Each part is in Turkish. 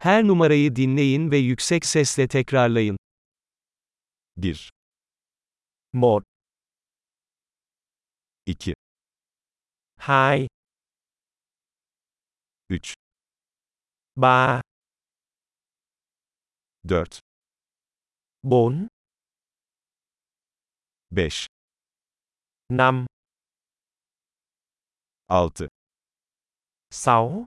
Her numarayı dinleyin ve yüksek sesle tekrarlayın. 1, 1, 2, 2, 3, 3, 4, 4, 5, 5, 6, 6,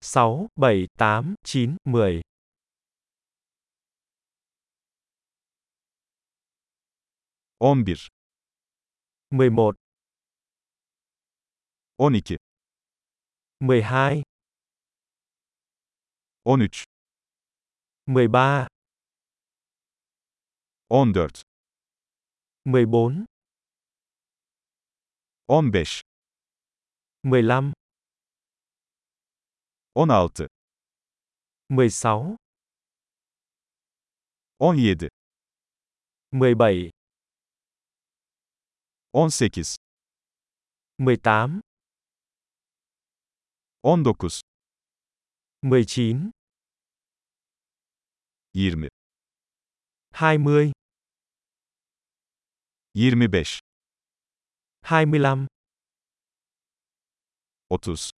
6, 7, 8, 9, 10. On bir. Mười một. On iki. Mười hai. On üç. Mười ba. On dört. Mười bốn. On beş. Mười lăm. 16, 16, 17, 17, 18, 18, 19, 19, 20, 20, 25, 25, 30,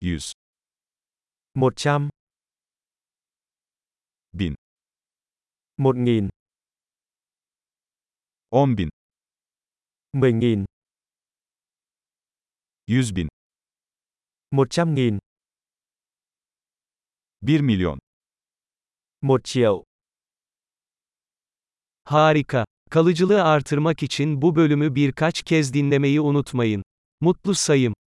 100, 100, 1000, 1000, 10 bin, 10.000, 100 bin, 100.000, 1 milyon. 1 triệu. Harika. Kalıcılığı artırmak için bu bölümü birkaç kez dinlemeyi unutmayın. Mutlu sayım.